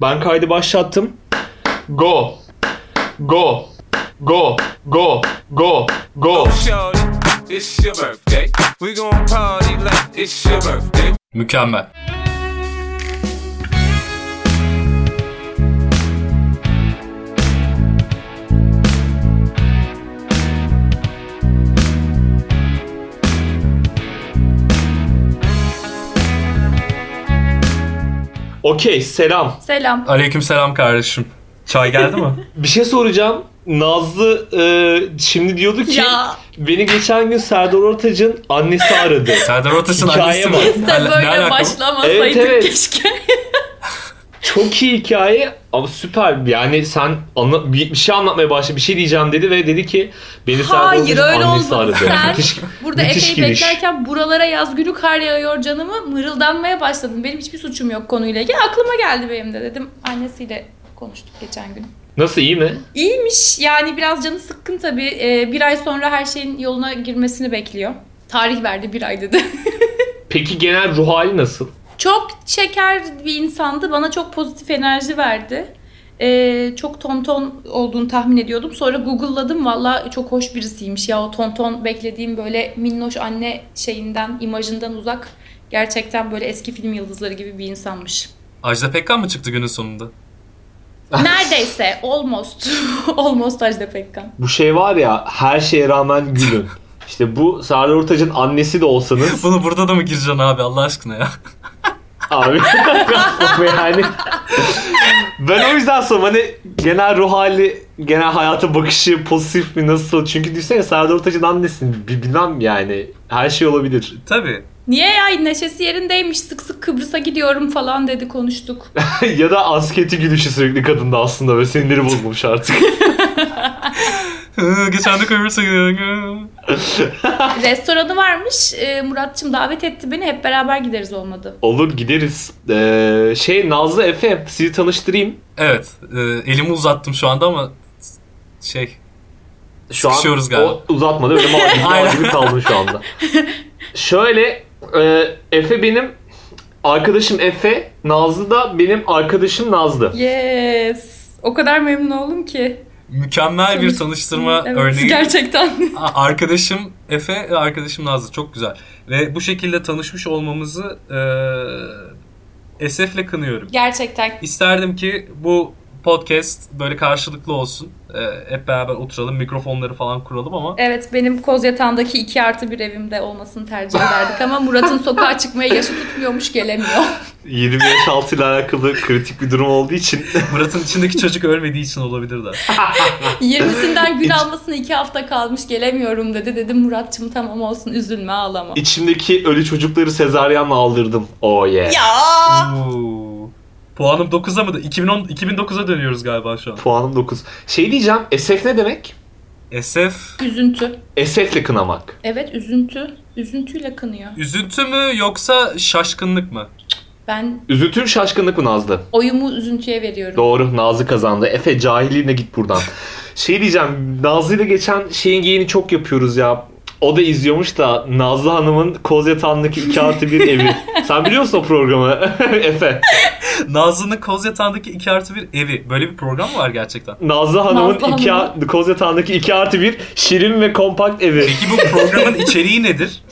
Ben kaydı başlattım. Go. Go. Go. Go. Go. Go. Shorty, Okey selam. Selam. Aleyküm selam kardeşim. Çay geldi mi? Bir şey soracağım. Nazlı e, şimdi diyordu ki Ya. beni geçen gün Serdar Ortaç'ın annesi aradı. Serdar Ortaç'ın Hikaye annesi mi? bak. Biz de ne böyle alaka bu? başlamasaydık Evet, evet. keşke. Çok iyi hikaye ama süper. Yani sen anla, bir, bir şey anlatmaya başla, bir şey diyeceğim dedi ve dedi ki beni Hayır Ortaç'ın öyle olmadı. aradı. Sen Müthiş, burada müthiş epey giriş. beklerken buralara yaz günü kar yağıyor canımı mırıldanmaya başladın. Benim hiçbir suçum yok konuyla ilgili. Aklıma geldi benim de dedim. Annesiyle konuştuk geçen gün. Nasıl iyi mi? İyiymiş yani biraz canı sıkkın tabii. Ee, bir ay sonra her şeyin yoluna girmesini bekliyor. Tarih verdi bir ay dedi. Peki genel ruh hali nasıl? Çok şeker bir insandı. Bana çok pozitif enerji verdi. Ee, çok tonton olduğunu tahmin ediyordum. Sonra Google'ladım. Valla çok hoş birisiymiş ya. O tonton beklediğim böyle minnoş anne şeyinden, imajından uzak. Gerçekten böyle eski film yıldızları gibi bir insanmış. Ajda Pekkan mı çıktı günün sonunda? Neredeyse. Almost. Almost Ajda Pekkan. Bu şey var ya her şeye rağmen gülün. İşte bu Serdar Ortaç'ın annesi de olsanız Bunu burada da mı gireceksin abi Allah aşkına ya? Abi. Yani. Ben o yüzden sorum hani genel ruh hali genel hayata bakışı pozitif mi nasıl? Çünkü düşünsene Serdar Ortaç'ın annesin Bi- bilmem yani her şey olabilir. Tabii. Niye ya? Neşesi yerindeymiş sık sık Kıbrıs'a gidiyorum falan dedi konuştuk. ya da asketi gülüşü sürekli kadında aslında ve sinirleri bozulmuş artık Geçen de Kıbrıs'a Restoranı varmış. Ee, Muratçım davet etti beni. Hep beraber gideriz olmadı. olur gideriz ee, şey Nazlı Efe sizi tanıştırayım Evet. e, elimi uzattım şu anda ama şey Şu an galiba. o uzatmadı öyle mal gibi kaldım şu anda. Şöyle e, Efe benim arkadaşım Efe, Nazlı da benim arkadaşım Nazlı. Yes. O kadar memnun oldum ki. Mükemmel bir Tanış- tanıştırma Evet, örneği. Gerçekten. Arkadaşım Efe ve arkadaşım Nazlı çok güzel. Ve bu şekilde tanışmış olmamızı e, esefle kınıyorum. Gerçekten. İsterdim ki bu podcast böyle karşılıklı olsun. E, hep beraber oturalım, mikrofonları falan kuralım ama Evet benim koz yatağındaki 2 artı bir evimde olmasını tercih ederdik ama Murat'ın sokağa çıkmaya yaşı tutmuyormuş gelemiyor. 20 yaş altı ile alakalı kritik bir durum olduğu için Murat'ın içindeki çocuk ölmediği için olabilir de. 20'sinden gün almasına 2 hafta kalmış gelemiyorum dedi. Dedim Murat'cığım tamam olsun üzülme ağlama. içimdeki ölü çocukları sezaryenle aldırdım. Oh yeah. Ya. Oo. Puanım 9'a mı? 2010 2009'a dönüyoruz galiba şu an. Puanım 9. Şey diyeceğim, SF ne demek? SF Üzüntü. SF'le kınamak. Evet üzüntü. Üzüntüyle kınıyor. üzüntü mü yoksa şaşkınlık mı? Ben Üzüntü şaşkınlık mı Nazlı? oyumu üzüntüye veriyorum. Doğru Nazlı kazandı. Efe cahilliğine git buradan. Şey diyeceğim Nazlı ile geçen şeyin giyini çok yapıyoruz ya. O da izliyormuş da Nazlı Hanım'ın koz yatağındaki 2 artı 1 evi. Sen biliyor musun o programı Efe? Nazlı'nın koz yatağındaki 2 artı 1 evi. Böyle bir program mı var gerçekten? Nazlı Hanım'ın Nazlı iki, Hanım'ın- koz yatağındaki 2 artı 1 şirin ve kompakt evi. Peki bu programın içeriği nedir?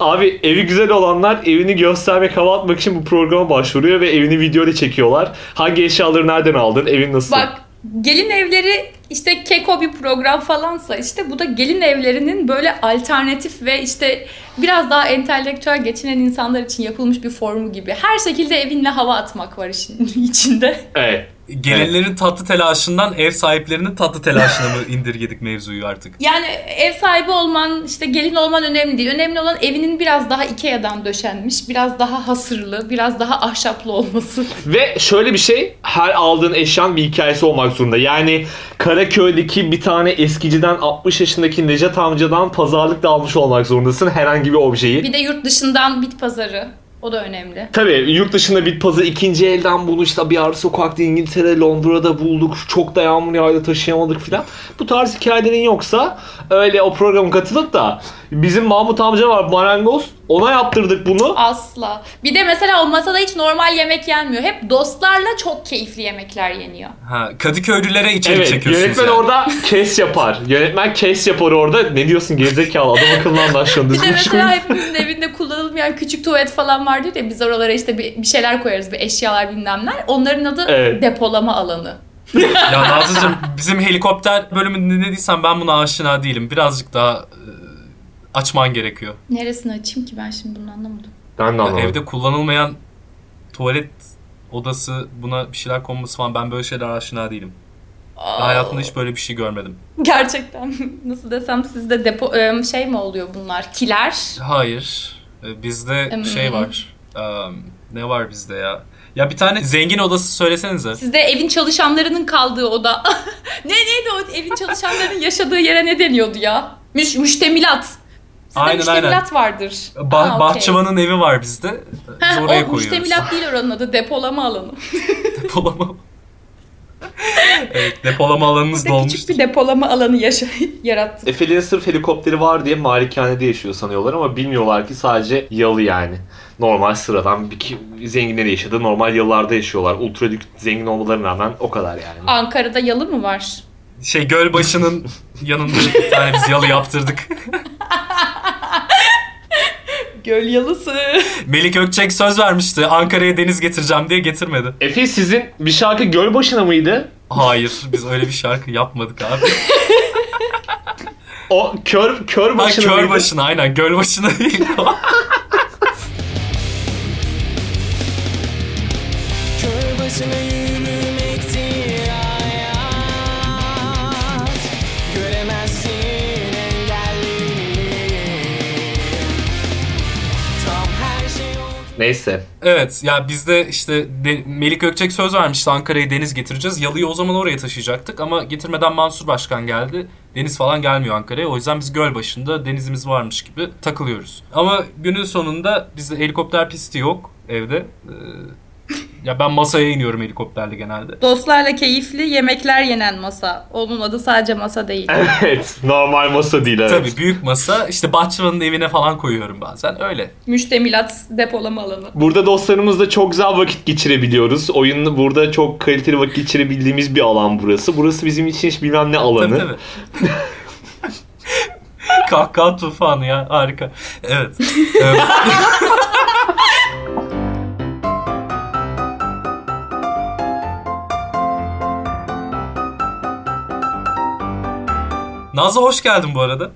Abi evi güzel olanlar evini göstermek hava atmak için bu programa başvuruyor ve evini videoyla çekiyorlar. Hangi eşyaları nereden aldın? Evin nasıl? Bak gelin evleri işte keko bir program falansa işte bu da gelin evlerinin böyle alternatif ve işte biraz daha entelektüel geçinen insanlar için yapılmış bir formu gibi. Her şekilde evinle hava atmak var işin içinde. Evet. Gelinlerin tatlı telaşından ev sahiplerinin tatlı telaşına mı indirgedik mevzuyu artık? Yani ev sahibi olman işte gelin olman önemli değil. Önemli olan evinin biraz daha Ikea'dan döşenmiş, biraz daha hasırlı, biraz daha ahşaplı olması. Ve şöyle bir şey, her aldığın eşyan bir hikayesi olmak zorunda. Yani Karaköy'deki bir tane eskiciden 60 yaşındaki Necat amcadan pazarlıkla almış olmak zorundasın herhangi bir objeyi. Bir de yurt dışından bit pazarı O da önemli. Tabii yurt dışında bit pazı ikinci elden bunu işte bir ara sokakta İngiltere, Londra'da bulduk. Çok da yağmur yağdı taşıyamadık filan. Bu tarz hikayelerin yoksa öyle o programa katılıp da bizim Mahmut amca var marangoz. Ona yaptırdık bunu. Asla. Bir de mesela o masada hiç normal yemek yenmiyor. Hep dostlarla çok keyifli yemekler yeniyor. Ha, Kadıköylülere içerik Evet çekiyorsunuz yönetmen yani. orada kes yapar. Yönetmen kes yapar orada. Ne diyorsun gerizekalı adam akıllı anlaşıyorsun. Bir de mesela hepimizin evinde kullanılmayan küçük tuvalet falan vardır ya biz oralara işte bir, bir şeyler koyarız bir eşyalar bilmem. Onların adı Evet. depolama alanı. Ya Nazlı'cığım bizim helikopter bölümünde ne dediysen ben buna aşina değilim. Birazcık daha e, açman gerekiyor. Neresini açayım ki ben şimdi bunu anlamadım. Ben de anlamadım. evde kullanılmayan tuvalet odası buna bir şeyler konması falan ben böyle şeyler aşina değilim. Aa, Hayatımda hiç böyle bir şey görmedim. Gerçekten nasıl desem sizde depo e, şey mi oluyor bunlar? Kiler. Hayır. E, Bizde şey var. E, ne var bizde ya? Ya bir tane zengin odası söylesenize. Sizde evin çalışanlarının kaldığı oda. ne neydi o evin çalışanlarının yaşadığı yere ne deniyordu ya? Müş, müştemilat. Sizde Aynen, müştemilat vardır. Bah- Aa. Bahçıvanın evi var bizde. Biz oraya o koyuyoruz. müştemilat değil oranın adı depolama alanı. Depolama. evet, depolama alanınız Size dolmuş. küçük bir depolama alanı yaşa yarattık. Efe'lerin sırf helikopteri var diye malikanede yaşıyor sanıyorlar ama bilmiyorlar ki sadece yalı yani. Normal sıradan bir zenginleri yaşadığı normal yalılarda yaşıyorlar. Ultra zengin olmalarına rağmen o kadar yani. Ankara'da yalı mı var? Şey Gölbaşı'nın yanında bir tane biz yalı yaptırdık. Göl yalısı. Melik Ökçek söz vermişti. Ankara'ya deniz getireceğim diye getirmedi. Efe sizin bir şarkı Gölbaşı'na mıydı? Hayır biz öyle bir şarkı yapmadık abi. O kör kör Ha, başına mıydı? Gölbaşı'na aynen Gölbaşı'na değil o. Kör başına Neyse. Evet ya bizde işte de- Melik Ökçek söz vermişti Ankara'ya deniz getireceğiz. Yalıyı o zaman oraya taşıyacaktık ama getirmeden Mansur Başkan geldi. Deniz falan gelmiyor Ankara'ya. O yüzden biz göl başında denizimiz varmış gibi takılıyoruz. Ama günün sonunda bizde helikopter pisti yok evde. Ee, ya ben masaya iniyorum helikopterle genelde. Dostlarla keyifli yemekler yenen masa. Onun adı sadece masa değil. Evet. Normal masa değil evet. Tabii büyük masa işte bahçıvanın evine falan koyuyorum bazen öyle. Müştemilat depolama alanı. Burada dostlarımızla çok güzel vakit geçirebiliyoruz. Oyun burada çok kaliteli vakit geçirebildiğimiz bir alan burası. Burası bizim için hiç bilmem ne alanı. Tabii tabii. Kahkaha tufanı ya harika. Evet. Ee, Nazlı hoş geldin bu arada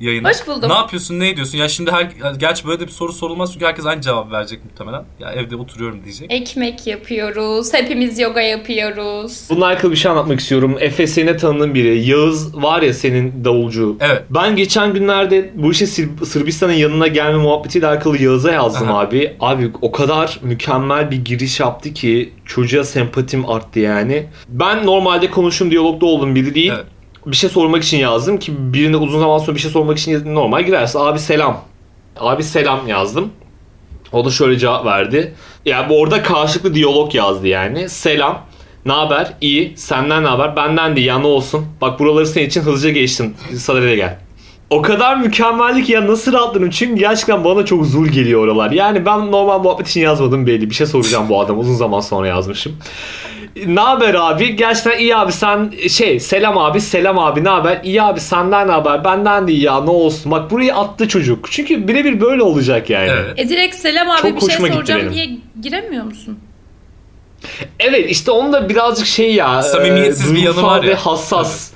yayına. Hoş buldum. Ne yapıyorsun, ne ediyorsun? Ya şimdi her, gerçi böyle de bir soru sorulmaz çünkü herkes aynı cevap verecek muhtemelen. Ya evde oturuyorum diyecek. Ekmek yapıyoruz. Hepimiz yoga yapıyoruz. Bununla alakalı bir şey anlatmak istiyorum. Efes'ine tanıdığım biri. Yağız var ya senin davulcu. Evet. Ben geçen günlerde bu işe Sır- Sırbistan'ın yanına gelme muhabbetiyle alakalı Yağız'a yazdım Aha. abi. Abi o kadar mükemmel bir giriş yaptı ki çocuğa sempatim arttı yani. Ben normalde konuşum diyalogda olduğum biri değil. Evet. Bir şey sormak için yazdım ki birine uzun zaman sonra bir şey sormak için normal girersin. Abi selam. Abi selam yazdım. O da şöyle cevap verdi. Ya bu orada karşılıklı diyalog yazdı yani. Selam. Ne haber? İyi. Senden ne haber? Benden de iyi. Ya ne olsun? Bak buraları senin için hızlıca geçtim. Sadede gel. O kadar mükemmellik ya nasıl rahatladım çünkü gerçekten bana çok zul geliyor oralar. Yani ben normal muhabbet için yazmadım belli. Bir şey soracağım bu adam uzun zaman sonra yazmışım. Ne haber abi? Gerçekten iyi abi sen şey selam abi selam abi ne haber? İyi abi senden ne haber? Benden de iyi ya ne olsun. Bak burayı attı çocuk. Çünkü birebir böyle olacak yani. Evet. E direkt selam abi Çok bir şey soracağım benim. diye giremiyor musun? Evet işte onun da birazcık şey ya. Samimiyetsiz e, bir yanı var ya. ve hassas.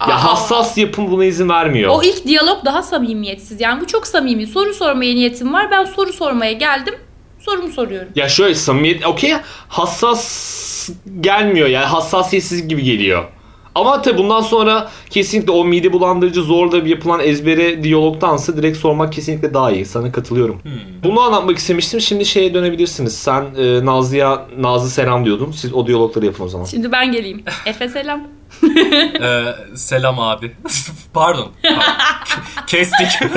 Aa. Ya hassas yapım buna izin vermiyor. O ilk diyalog daha samimiyetsiz. Yani bu çok samimi. Soru sormaya niyetim var. Ben soru sormaya geldim. Sorumu soruyorum. Ya şöyle samimiyet okey hassas gelmiyor yani hassasiyetsiz gibi geliyor. Ama tabii bundan sonra kesinlikle o mide bulandırıcı zorla yapılan ezbere diyalogtansa direkt sormak kesinlikle daha iyi. Sana katılıyorum. Bunu anlatmak istemiştim. Şimdi şeye dönebilirsiniz. Sen e, Nazlı'ya Nazlı selam diyordun. Siz o diyalogları yapın o zaman. Şimdi ben geleyim. Efe selam. Ee, selam abi. Pardon. Pardon. Kestik.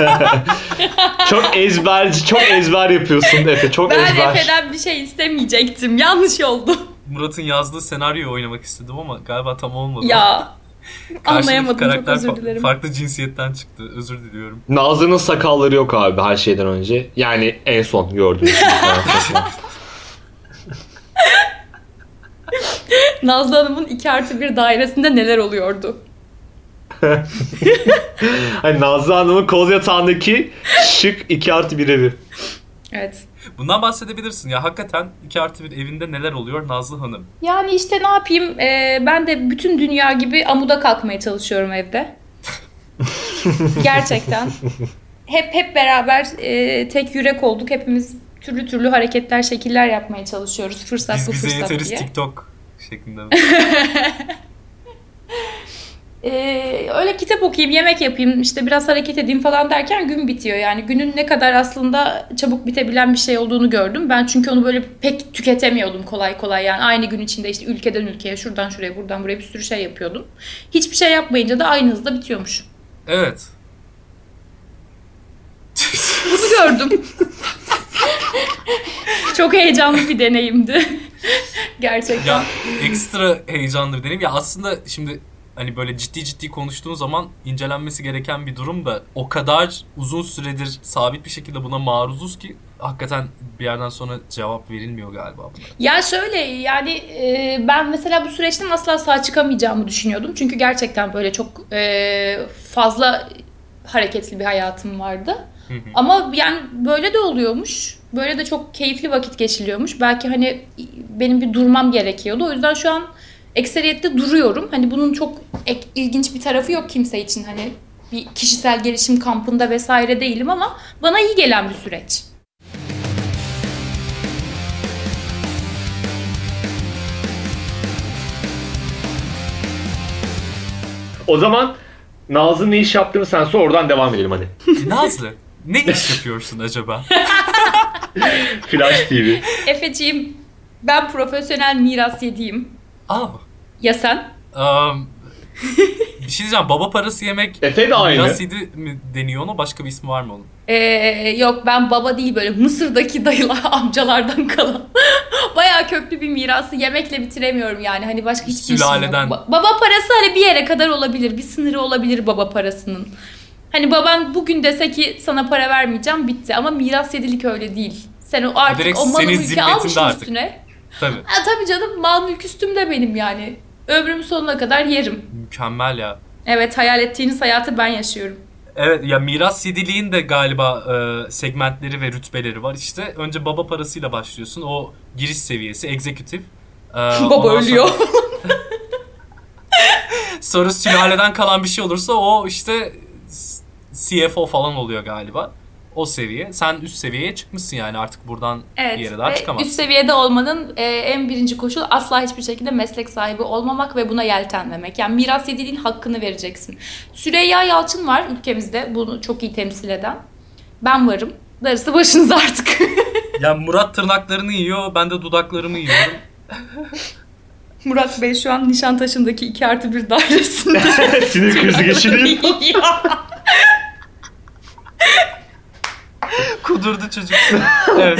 çok ezberci, çok ezber yapıyorsun Efe. Çok Ben ezber. Efe'den bir şey istemeyecektim. Yanlış oldu. Murat'ın yazdığı senaryoyu oynamak istedim ama galiba tam olmadı. Ya. Anlayamadım çok karakter özür fa- dilerim. farklı cinsiyetten çıktı. Özür diliyorum. Nazlı'nın sakalları yok abi her şeyden önce. Yani en son gibi karakter. Nazlı Hanım'ın 2 artı 1 dairesinde neler oluyordu? hani Nazlı Hanım'ın koz yatağındaki şık 2 artı 1 evi. Evet. Bundan bahsedebilirsin ya. Hakikaten 2 artı bir evinde neler oluyor Nazlı Hanım? Yani işte ne yapayım? Ee, ben de bütün dünya gibi amuda kalkmaya çalışıyorum evde. Gerçekten. Hep hep beraber e, tek yürek olduk. Hepimiz türlü türlü hareketler, şekiller yapmaya çalışıyoruz. Fırsat Biz bu fırsat yeteriz diye. TikTok şeklinde. Ee, öyle kitap okuyayım, yemek yapayım, işte biraz hareket edeyim falan derken gün bitiyor. Yani günün ne kadar aslında çabuk bitebilen bir şey olduğunu gördüm. Ben çünkü onu böyle pek tüketemiyordum kolay kolay. Yani aynı gün içinde işte ülkeden ülkeye, şuradan şuraya, buradan buraya bir sürü şey yapıyordum. Hiçbir şey yapmayınca da aynı hızda bitiyormuş. evet. Bunu gördüm. Çok heyecanlı bir deneyimdi. Gerçekten. Ya ekstra heyecanlı bir deneyim. Ya aslında şimdi hani böyle ciddi ciddi konuştuğun zaman incelenmesi gereken bir durum da o kadar uzun süredir sabit bir şekilde buna maruzuz ki hakikaten bir yerden sonra cevap verilmiyor galiba buna. Ya şöyle yani e, ben mesela bu süreçten asla sağ çıkamayacağımı düşünüyordum. Çünkü gerçekten böyle çok e, fazla hareketli bir hayatım vardı. Ama yani böyle de oluyormuş. Böyle de çok keyifli vakit geçiliyormuş. Belki hani benim bir durmam gerekiyordu. O yüzden şu an ekseriyette duruyorum. Hani bunun çok ek- ilginç bir tarafı yok kimse için. Hani bir kişisel gelişim kampında vesaire değilim ama bana iyi gelen bir süreç. O zaman Nazlı ne iş yaptığını sen sor oradan devam edelim hadi. Nazlı ne iş yapıyorsun acaba? Flash TV. Efeciğim ben profesyonel miras yediğim. Aa, Ya sen? um, bir şey diyeceğim. Baba parası yemek Efe de aynı. Miras yedi mi deniyor ona? Başka bir ismi var mı onun? Ee, yok ben baba değil böyle Mısır'daki dayılar amcalardan kalan bayağı köklü bir mirası yemekle bitiremiyorum yani hani başka hiçbir işim yok. Sülaleden. Ba- baba parası hani bir yere kadar olabilir bir sınırı olabilir baba parasının. Hani baban bugün dese ki sana para vermeyeceğim bitti ama miras yedilik öyle değil. Sen o artık direkt o malı mülkü almışsın artık. üstüne. Tabii. Ha, tabii canım mal mülk üstümde benim yani. Ömrüm sonuna kadar yerim. Mükemmel ya. Evet hayal ettiğiniz hayatı ben yaşıyorum. Evet ya miras yediliğin de galiba e, segmentleri ve rütbeleri var. İşte önce baba parasıyla başlıyorsun. O giriş seviyesi, executive. E, Baba ölüyor. Sonra, sonra sülaleden kalan bir şey olursa o işte CFO falan oluyor galiba. O seviye. Sen üst seviyeye çıkmışsın yani artık buradan Evet bir yere daha çıkamazsın. üst seviyede olmanın e, en birinci koşul asla hiçbir şekilde meslek sahibi olmamak ve buna yeltenmemek. Yani miras yediliğin hakkını vereceksin. Süreyya Yalçın var ülkemizde bunu çok iyi temsil eden. Ben varım. Darısı başınıza artık. Yani Murat tırnaklarını yiyor, ben de dudaklarımı yiyorum. Murat Bey şu an Nişantaşı'ndaki 2 artı 1 dairesinde. Sinir krizi geçireyim. Ya. Kudurdu çocuk. evet.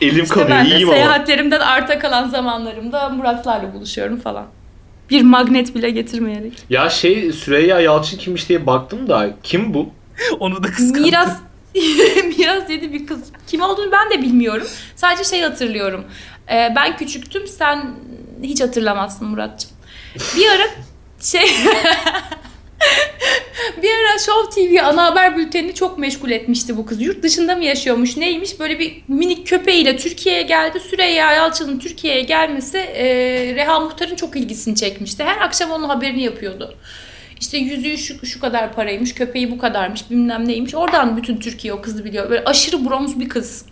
Elim İşte kanıyor. ben de İyiyim ama. seyahatlerimden arta kalan zamanlarımda Muratlarla buluşuyorum falan. Bir magnet bile getirmeyerek. Ya şey Süreyya Yalçın kimmiş diye baktım da kim bu? Onu da kıskandım. Miras Miras dedi bir kız. Kim olduğunu ben de bilmiyorum. Sadece şey hatırlıyorum. Ee, ben küçüktüm. Sen hiç hatırlamazsın Muratcığım. Bir ara şey bir ara Show TV ana haber bültenini çok meşgul etmişti bu kız. Yurt dışında mı yaşıyormuş neymiş? Böyle bir minik köpeğiyle Türkiye'ye geldi. Süreyya Yalçın'ın Türkiye'ye gelmesi e, Reha Muhtar'ın çok ilgisini çekmişti. Her akşam onun haberini yapıyordu. İşte yüzüğü şu, şu kadar paraymış, köpeği bu kadarmış, bilmem neymiş. Oradan bütün Türkiye o kızı biliyor. Böyle aşırı bronz bir kız.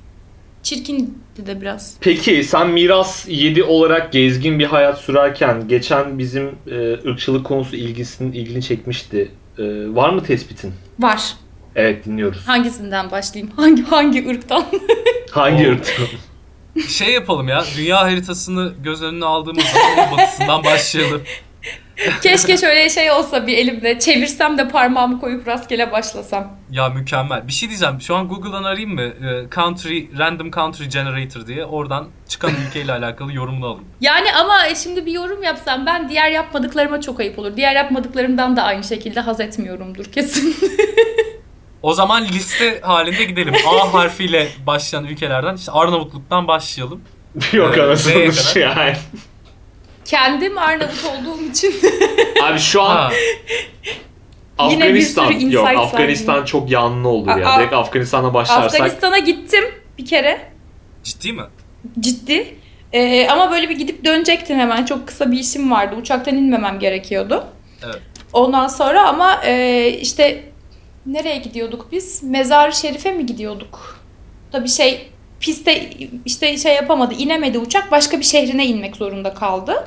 Çirkindi de biraz. Peki sen miras 7 olarak gezgin bir hayat sürerken geçen bizim e, ırkçılık konusu ilgisini ilgini çekmişti. E, var mı tespitin? Var. Evet dinliyoruz. Hangisinden başlayayım? Hangi hangi ırktan? Hangi Oo. ırk? Şey yapalım ya. Dünya haritasını göz önüne aldığımız zaman batısından başlayalım. Keşke şöyle şey olsa bir elimde çevirsem de parmağımı koyup rastgele başlasam. Ya mükemmel. Bir şey diyeceğim. Şu an Google'dan arayayım mı? Ee, Country, Random Country Generator diye. Oradan çıkan ülkeyle alakalı yorumunu alayım. Yani ama şimdi bir yorum yapsam ben diğer yapmadıklarıma çok ayıp olur. Diğer yapmadıklarımdan da aynı şekilde haz etmiyorumdur kesin. O zaman liste halinde gidelim. A harfiyle başlayan ülkelerden işte Arnavutluk'tan başlayalım. Yok Evet, anasını yani. Kendim Arnavut olduğum için Abi şu an Ha, Yine bir sürü Afganistan insight yok var Afganistan yine. çok yanlı olur ya. Aa, Direkt Afganistan'a başlarsak Afganistan'a gittim bir kere. ciddi mi? Ciddi. Ee, ama böyle bir gidip dönecektim hemen. Çok kısa bir işim vardı. Uçaktan inmemem gerekiyordu. Evet. Ondan sonra ama e, işte nereye gidiyorduk biz? Mezar-ı Şerif'e mi gidiyorduk? Tabii şey piste işte şey yapamadı. inemedi uçak. Başka bir şehrine inmek zorunda kaldı.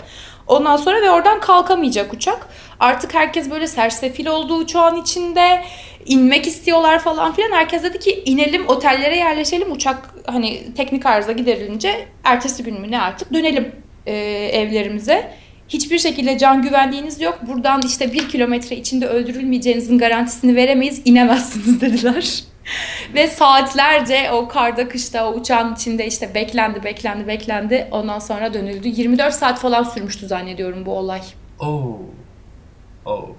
Ondan sonra ve oradan kalkamayacak uçak. Artık herkes böyle sersefil oldu uçağın içinde. inmek istiyorlar falan filan. Herkes dedi ki inelim otellere yerleşelim. Uçak hani teknik arıza giderilince ertesi gün mü ne artık dönelim e, evlerimize. Hiçbir şekilde can güvenliğiniz yok. Buradan işte bir kilometre içinde öldürülmeyeceğinizin garantisini veremeyiz. inemezsiniz dediler. Ve saatlerce o karda kışta o uçağın içinde işte beklendi beklendi beklendi. Ondan sonra dönüldü. 24 saat falan sürmüştü zannediyorum bu olay. Oo. Oo.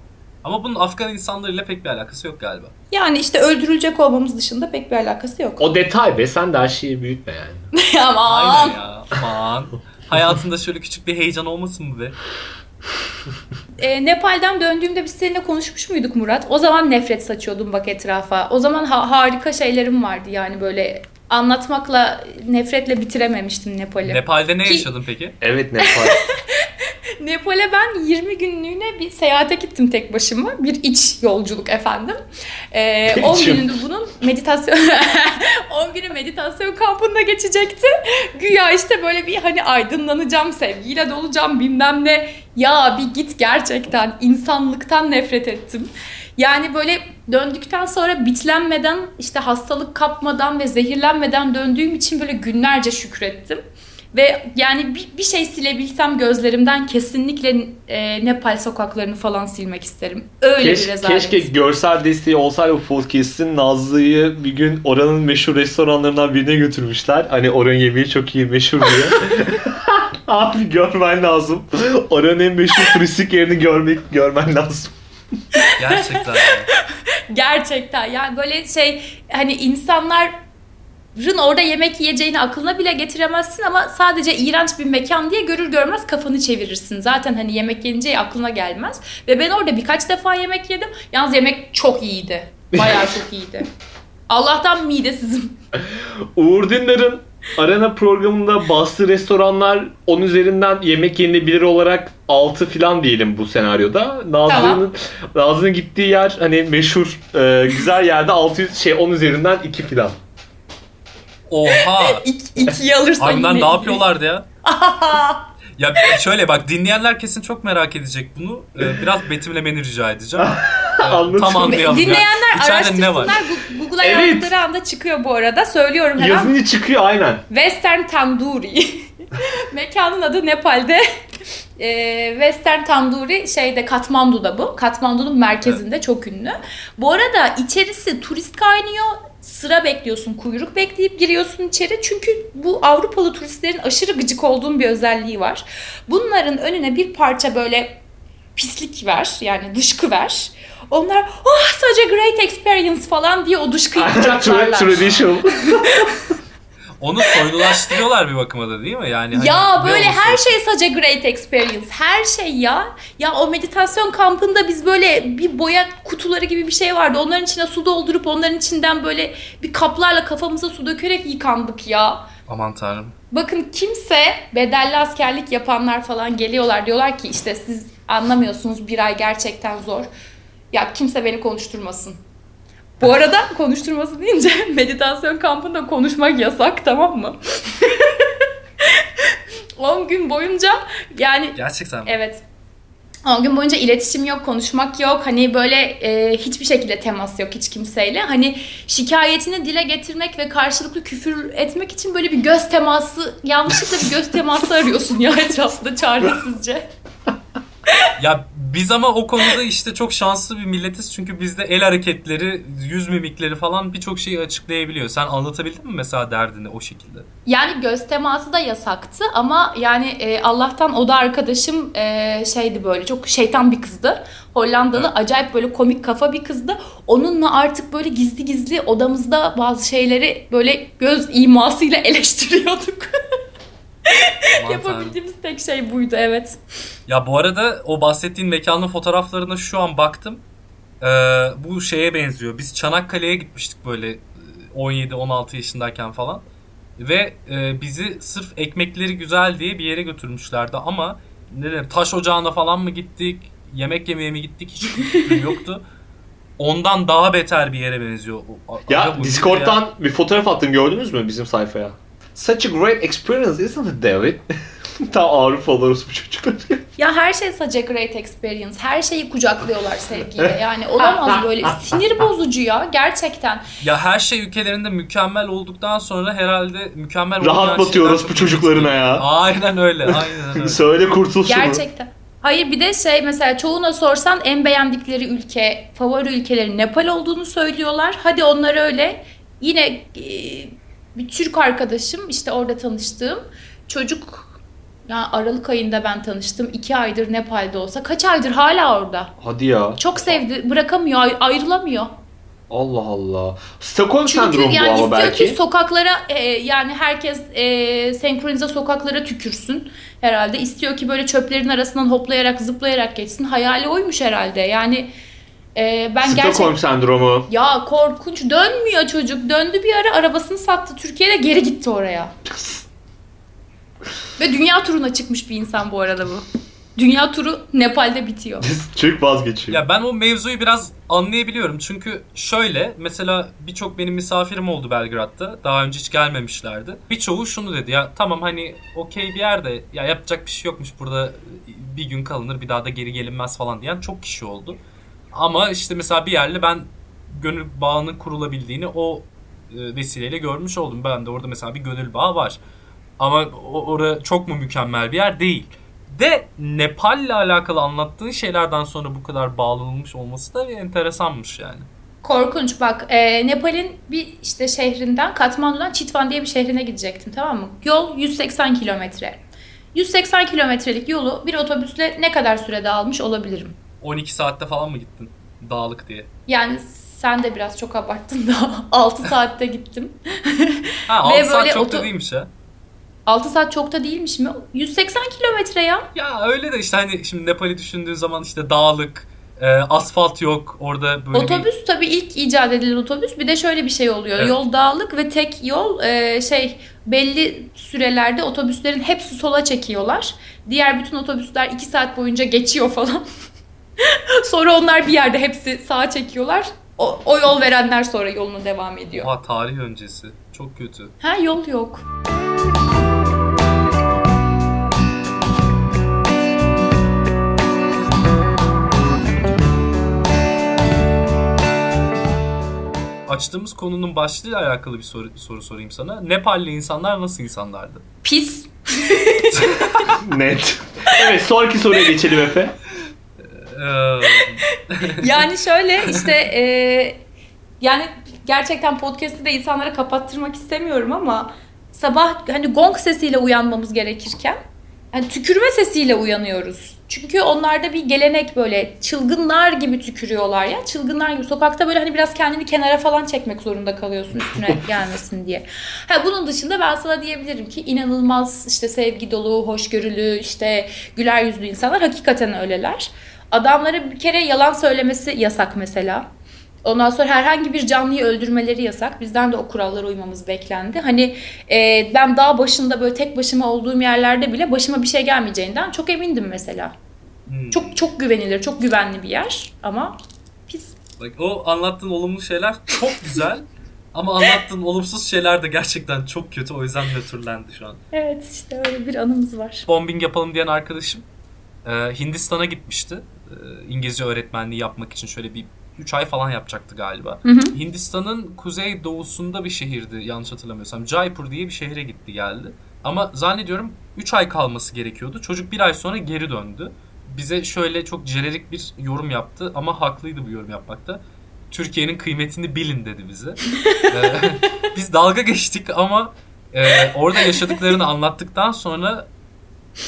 Ama bunun Afgan insanlarıyla pek bir alakası yok galiba. Yani işte öldürülecek olmamız dışında pek bir alakası yok. o detay be sen de her şeyi büyütme yani. Aman. Aynen ya. Aman. Hayatında şöyle küçük bir heyecan olmasın mı be? E, Nepal'den döndüğümde biz seninle konuşmuş muyduk Murat? O zaman nefret saçıyordum bak etrafa. O zaman ha- harika şeylerim vardı yani böyle anlatmakla nefretle bitirememiştim Nepal'i. Nepal'de ne Ki- yaşadın peki? Evet Nepal. Nepal'e ben 20 günlüğüne bir seyahate gittim tek başıma. Bir iç yolculuk efendim. Ee, 10 İçim. gününde bunun meditasyon 10 günü meditasyon kampında geçecekti. Güya işte böyle bir hani aydınlanacağım, sevgiyle dolacağım bilmem ne. Ya bir git gerçekten insanlıktan nefret ettim. Yani böyle döndükten sonra bitlenmeden, işte hastalık kapmadan ve zehirlenmeden döndüğüm için böyle günlerce şükrettim. Ve yani bir, bir şey silebilsem gözlerimden kesinlikle e, Nepal sokaklarını falan silmek isterim. Öyle Keş, bir rezalet. keşke görsel desteği olsaydı podcast'in Nazlı'yı bir gün oranın meşhur restoranlarından birine götürmüşler. Hani oranın yemeği çok iyi meşhur diye. Abi görmen lazım. Oranın en meşhur turistik yerini görmek görmen lazım. Gerçekten. Gerçekten yani böyle şey hani insanların orada yemek yiyeceğini aklına bile getiremezsin ama sadece iğrenç bir mekan diye görür görmez kafanı çevirirsin. Zaten hani yemek yeneceği aklına gelmez. Ve ben orada birkaç defa yemek yedim. Yalnız yemek çok iyiydi. Bayağı çok iyiydi. Allah'tan midesizim. Uğur Dündar'ın Arena programında bastığı restoranlar 10 üzerinden yemek yenilebilir olarak 6 falan diyelim bu senaryoda. Nazlı'nın Nazlı'nın gittiği yer hani meşhur e, güzel yerde 600 şey 10 üzerinden 2 falan. Oha. İk, ikiye alırsan Harbiden yine ne iyi. yapıyorlardı ya? Ya şöyle bak dinleyenler kesin çok merak edecek bunu. Ee, biraz betimlemeni rica edeceğim. Ee. Tam anlayalım. Dinleyenler yani. İçeride ne var? araştırsınlar. Gu- Google'a Evet. yazdıkları anda çıkıyor bu arada. Söylüyorum hemen. Yazınca çıkıyor aynen. Western Tandoori. Mekanın adı Nepal'de. Ee, Western Tandoori şeyde Katmandu'da bu. Katmandu'nun merkezinde çok ünlü. Bu arada içerisi turist kaynıyor. Sıra bekliyorsun, kuyruk bekleyip giriyorsun içeri. Çünkü bu Avrupalı turistlerin aşırı gıcık olduğum bir özelliği var. Bunların önüne bir parça böyle pislik ver yani dışkı ver. Onlar oh such a great experience falan diye o dışkıyı Tra- kucaklarlar. Traditional. Onu soylulaştırıyorlar bir bakıma da değil mi? Yani hani Ya böyle her şey such a great experience. Her şey ya. Ya o meditasyon kampında biz böyle bir boya kutuları gibi bir şey vardı. Onların içine su doldurup onların içinden böyle bir kaplarla kafamıza su dökerek yıkandık ya. Aman tanrım. Bakın kimse bedelli askerlik yapanlar falan geliyorlar. Diyorlar ki işte siz anlamıyorsunuz bir ay gerçekten zor. Ya kimse beni konuşturmasın. Bu arada konuşturması deyince meditasyon kampında konuşmak yasak tamam mı? 10 gün boyunca yani Gerçekten mi? Evet. 10 gün boyunca iletişim yok, konuşmak yok. Hani böyle e, hiçbir şekilde temas yok hiç kimseyle. Hani şikayetini dile getirmek ve karşılıklı küfür etmek için böyle bir göz teması, yanlışlıkla bir göz teması arıyorsun ya etrafında çaresizce. Ya biz ama o konuda işte çok şanslı bir milletiz çünkü bizde el hareketleri, yüz mimikleri falan birçok şeyi açıklayabiliyor. Sen anlatabildin mi mesela derdini o şekilde? Yani göz teması da yasaktı ama yani e, Allah'tan o da arkadaşım e, şeydi böyle çok şeytan bir kızdı. Hollandalı Evet. acayip böyle komik kafa bir kızdı. Onunla artık böyle gizli gizli odamızda bazı şeyleri böyle göz imasıyla eleştiriyorduk. Yapabildiğimiz tek şey buydu evet. Ya bu arada o bahsettiğin mekanın fotoğraflarına şu an baktım. Ee, bu şeye benziyor. Biz Çanakkale'ye gitmiştik böyle e, 17-16 yaşındayken falan. Ve e, bizi sırf ekmekleri güzel diye bir yere götürmüşlerdi ama ne diyeyim taş ocağına falan mı gittik, yemek yemeye mi gittik hiç fikrim yoktu. Ondan daha beter bir yere benziyor. O- Ya Discord'dan ya. bir fotoğraf attım gördünüz mü bizim sayfaya? Such a great experience isn't it David? Tam Avrupalı bu çocuklar. Ya her şey such a great experience. Her şeyi kucaklıyorlar sevgiyle. Yani olamaz böyle. Sinir bozucu ya gerçekten. Ya her şey ülkelerinde mükemmel olduktan sonra herhalde mükemmel olmayan Rahat batıyoruz şeyler bu çocuklarına ya. Aynen öyle. Aynen öyle. Söyle kurtul şunu. Gerçekten. Hayır bir de şey mesela çoğuna sorsan en beğendikleri ülke, favori ülkeleri Nepal olduğunu söylüyorlar. Hadi onları öyle. Yine e, bir Türk arkadaşım işte orada tanıştığım çocuk yani Aralık ayında ben tanıştım. iki aydır Nepal'de olsa. Kaç aydır hala orada. Hadi ya. Çok sevdi. Bırakamıyor. ay- ayrılamıyor. Allah Allah. Stockholm Çünkü sendromu yani bu ama belki. ki sokaklara e, yani herkes e, senkronize sokaklara tükürsün herhalde. İstiyor ki böyle çöplerin arasından hoplayarak zıplayarak geçsin. Hayali oymuş herhalde. Yani e, ben Stockholm gerçekten... sendromu. Ya korkunç dönmüyor çocuk. Döndü bir ara arabasını sattı Türkiye'de geri gitti oraya. Ve dünya turuna çıkmış bir insan bu arada bu. Dünya turu Nepal'de bitiyor. Çocuk vazgeçiyor. Ya ben o mevzuyu biraz anlayabiliyorum. Çünkü şöyle mesela birçok benim misafirim oldu Belgrad'da. Daha önce hiç gelmemişlerdi. Birçoğu şunu dedi ya tamam hani okey bir yerde ya yapacak bir şey yokmuş burada bir gün kalınır bir daha da geri gelinmez falan diyen çok kişi oldu. Ama işte mesela bir yerle ben gönül bağının kurulabildiğini o e, vesileyle görmüş oldum. Ben de orada mesela bir gönül bağı var. Ama o- orası çok mu mükemmel bir yer değil. De Nepal'le alakalı anlattığın şeylerden sonra bu kadar bağlanılmış olması da bir enteresanmış yani. Korkunç bak e, Nepal'in bir işte şehrinden Katmandu'dan Chitwan diye bir şehrine gidecektim tamam mı? Yol 180 kilometre. 180 kilometrelik yolu bir otobüsle ne kadar sürede almış olabilirim? 12 saatte falan mı gittin? Dağlık diye. Yani sen de biraz çok abarttın da 6 saatte gittim. Ha Ve 6 saat çok da oto- değilmiş ha. 6 saat çok da değilmiş mi? 180 kilometre ya. Ya öyle de işte hani şimdi Nepal'i düşündüğün zaman işte dağlık, e, asfalt yok orada böyle bir... Otobüs tabii ilk icat edilen otobüs. Bir de şöyle bir şey oluyor. Evet. Yol dağlık ve tek yol e, şey belli sürelerde otobüslerin hepsi sola çekiyorlar. Diğer bütün otobüsler 2 saat boyunca geçiyor falan. sonra onlar bir yerde hepsi sağa çekiyorlar. O, o yol verenler sonra yoluna devam ediyor. Oha tarih öncesi. Çok kötü. Ha yol yok. Açtığımız konunun başlığıyla alakalı bir soru, soru sorayım sana. Nepalli insanlar nasıl insanlardı? Pis. Net. Evet sonraki soruya geçelim Efe. Ee, Yani şöyle işte e, yani gerçekten podcast'i de insanlara kapattırmak istemiyorum ama sabah hani gong sesiyle uyanmamız gerekirken hani tükürme sesiyle uyanıyoruz. Çünkü onlarda bir gelenek böyle çılgınlar gibi tükürüyorlar ya. Çılgınlar gibi sokakta böyle hani biraz kendini kenara falan çekmek zorunda kalıyorsun üstüne gelmesin diye. Ha bunun dışında ben sana diyebilirim ki inanılmaz işte sevgi dolu, hoşgörülü, işte güler yüzlü insanlar hakikaten öyleler. Adamlara bir kere yalan söylemesi yasak mesela. Ondan sonra herhangi bir canlıyı öldürmeleri yasak. Bizden de o kurallara uymamız beklendi. Hani e, ben dağ başında böyle tek başıma olduğum yerlerde bile başıma bir şey gelmeyeceğinden çok emindim mesela. hmm. Çok çok güvenilir, çok güvenli bir yer ama pis. Bak o anlattığın olumlu şeyler çok güzel. Ama anlattığın olumsuz şeyler de gerçekten çok kötü. O yüzden nötrlendi şu an. Evet işte öyle bir anımız var. Bombing yapalım diyen arkadaşım e, Hindistan'a gitmişti. E, İngilizce öğretmenliği yapmak için şöyle bir 3 ay falan yapacaktı galiba. Hindistan'ın kuzey doğusunda bir şehirdi yanlış hatırlamıyorsam. Jaipur diye bir şehre gitti geldi. Ama zannediyorum 3 ay kalması gerekiyordu. Çocuk bir ay sonra geri döndü. Bize şöyle çok jenerik bir yorum yaptı ama haklıydı bu yorum yapmakta. Türkiye'nin kıymetini bilin dedi bize. Ee, biz dalga geçtik ama e, orada yaşadıklarını anlattıktan sonra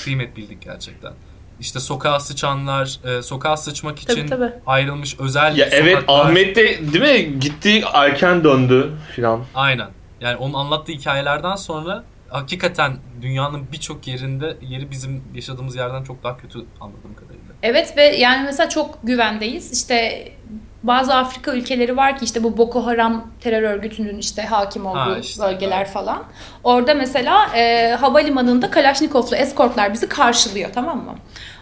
kıymet bildik gerçekten. İşte sokağa sıçanlar, e, sokağa sıçmak için Tabii, tabii. ayrılmış özel Ya evet sokaklar. Ahmet de değil mi gitti erken döndü filan. Aynen. Yani onun anlattığı hikayelerden sonra hakikaten dünyanın birçok yerinde yeri bizim yaşadığımız yerden çok daha kötü anladığım kadarıyla. Evet ve yani mesela çok güvendeyiz. İşte bazı Afrika ülkeleri var ki işte bu Boko Haram terör örgütünün işte hakim olduğu Ha, işte, bölgeler evet. falan. Orada mesela e, havalimanında Kalaşnikovlu eskortlar bizi karşılıyor tamam mı?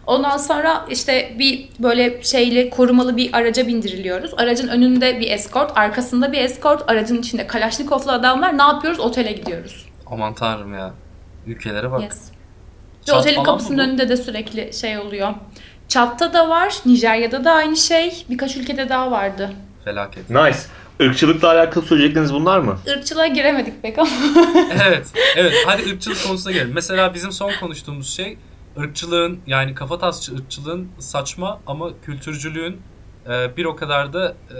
Ondan sonra işte bir böyle şeyle korumalı bir araca bindiriliyoruz. Aracın önünde bir eskort, arkasında bir eskort, aracın içinde Kalaşnikovlu adamlar. Ne yapıyoruz? Otele gidiyoruz. Aman tanrım ya. Ülkelere bak. Yes. Ve otelin kapısının önünde de sürekli şey oluyor. Çat'ta da var, Nijerya'da da aynı şey. Birkaç ülkede daha vardı. Felaket. Nice. Irkçılıkla alakalı söyleyecekleriniz bunlar mı? Irkçılığa giremedik pek ama. evet. Evet. Hadi ırkçılık konusuna gelelim. Mesela bizim son konuştuğumuz şey ırkçılığın yani kafatasçı ırkçılığın saçma ama kültürcülüğün e, bir o kadar da e,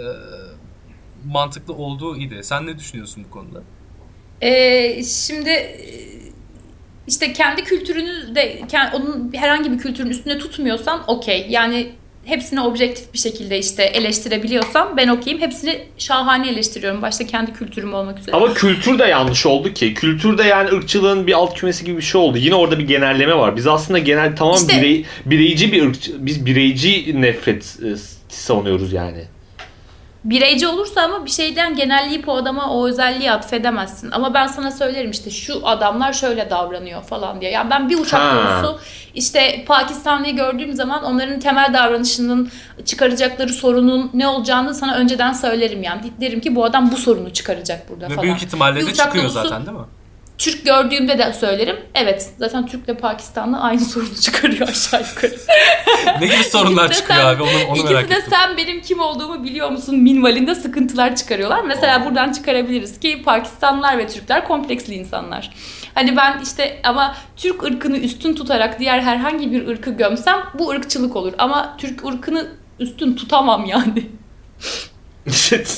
mantıklı olduğu idi. Sen ne düşünüyorsun bu konuda? Ee, şimdi işte kendi kültürünü de onun herhangi bir kültürün üstüne tutmuyorsan okey. Yani hepsini objektif bir şekilde işte eleştirebiliyorsam ben okeyim. Hepsini şahane eleştiriyorum. Başta kendi kültürüm olmak üzere. Ama kültür de yanlış oldu ki. Kültür de yani ırkçılığın bir alt kümesi gibi bir şey oldu. Yine orada bir genelleme var. Biz aslında genel tamam İşte- birey, bireyci bir ırkçı, biz bireyci nefret e, savunuyoruz yani. Bireyci olursa ama bir şeyden genelleyip o adama o özelliği atfedemezsin. Ama ben sana söylerim işte şu adamlar şöyle davranıyor falan diye. Yani ben bir uçak Ha. dolusu işte Pakistanlıyı gördüğüm zaman onların temel davranışının çıkaracakları sorunun ne olacağını sana önceden söylerim yani. Derim ki bu adam bu sorunu çıkaracak burada Ve falan. büyük ihtimalle Bir de çıkıyor dolusu zaten değil mi? Türk gördüğümde de söylerim. Evet zaten Türk'le Pakistanlı aynı sorunu çıkarıyor aşağı yukarı. Ne gibi sorunlar İkisi de çıkıyor sen- abi onu, onu İkisi merak de ettim. sen benim kim olduğumu biliyor musun minvalinde sıkıntılar çıkarıyorlar. Mesela buradan çıkarabiliriz ki Pakistanlılar ve Türkler kompleksli insanlar. Hani ben işte ama Türk ırkını üstün tutarak diğer herhangi bir ırkı gömsem bu ırkçılık olur. Ama Türk ırkını üstün tutamam yani.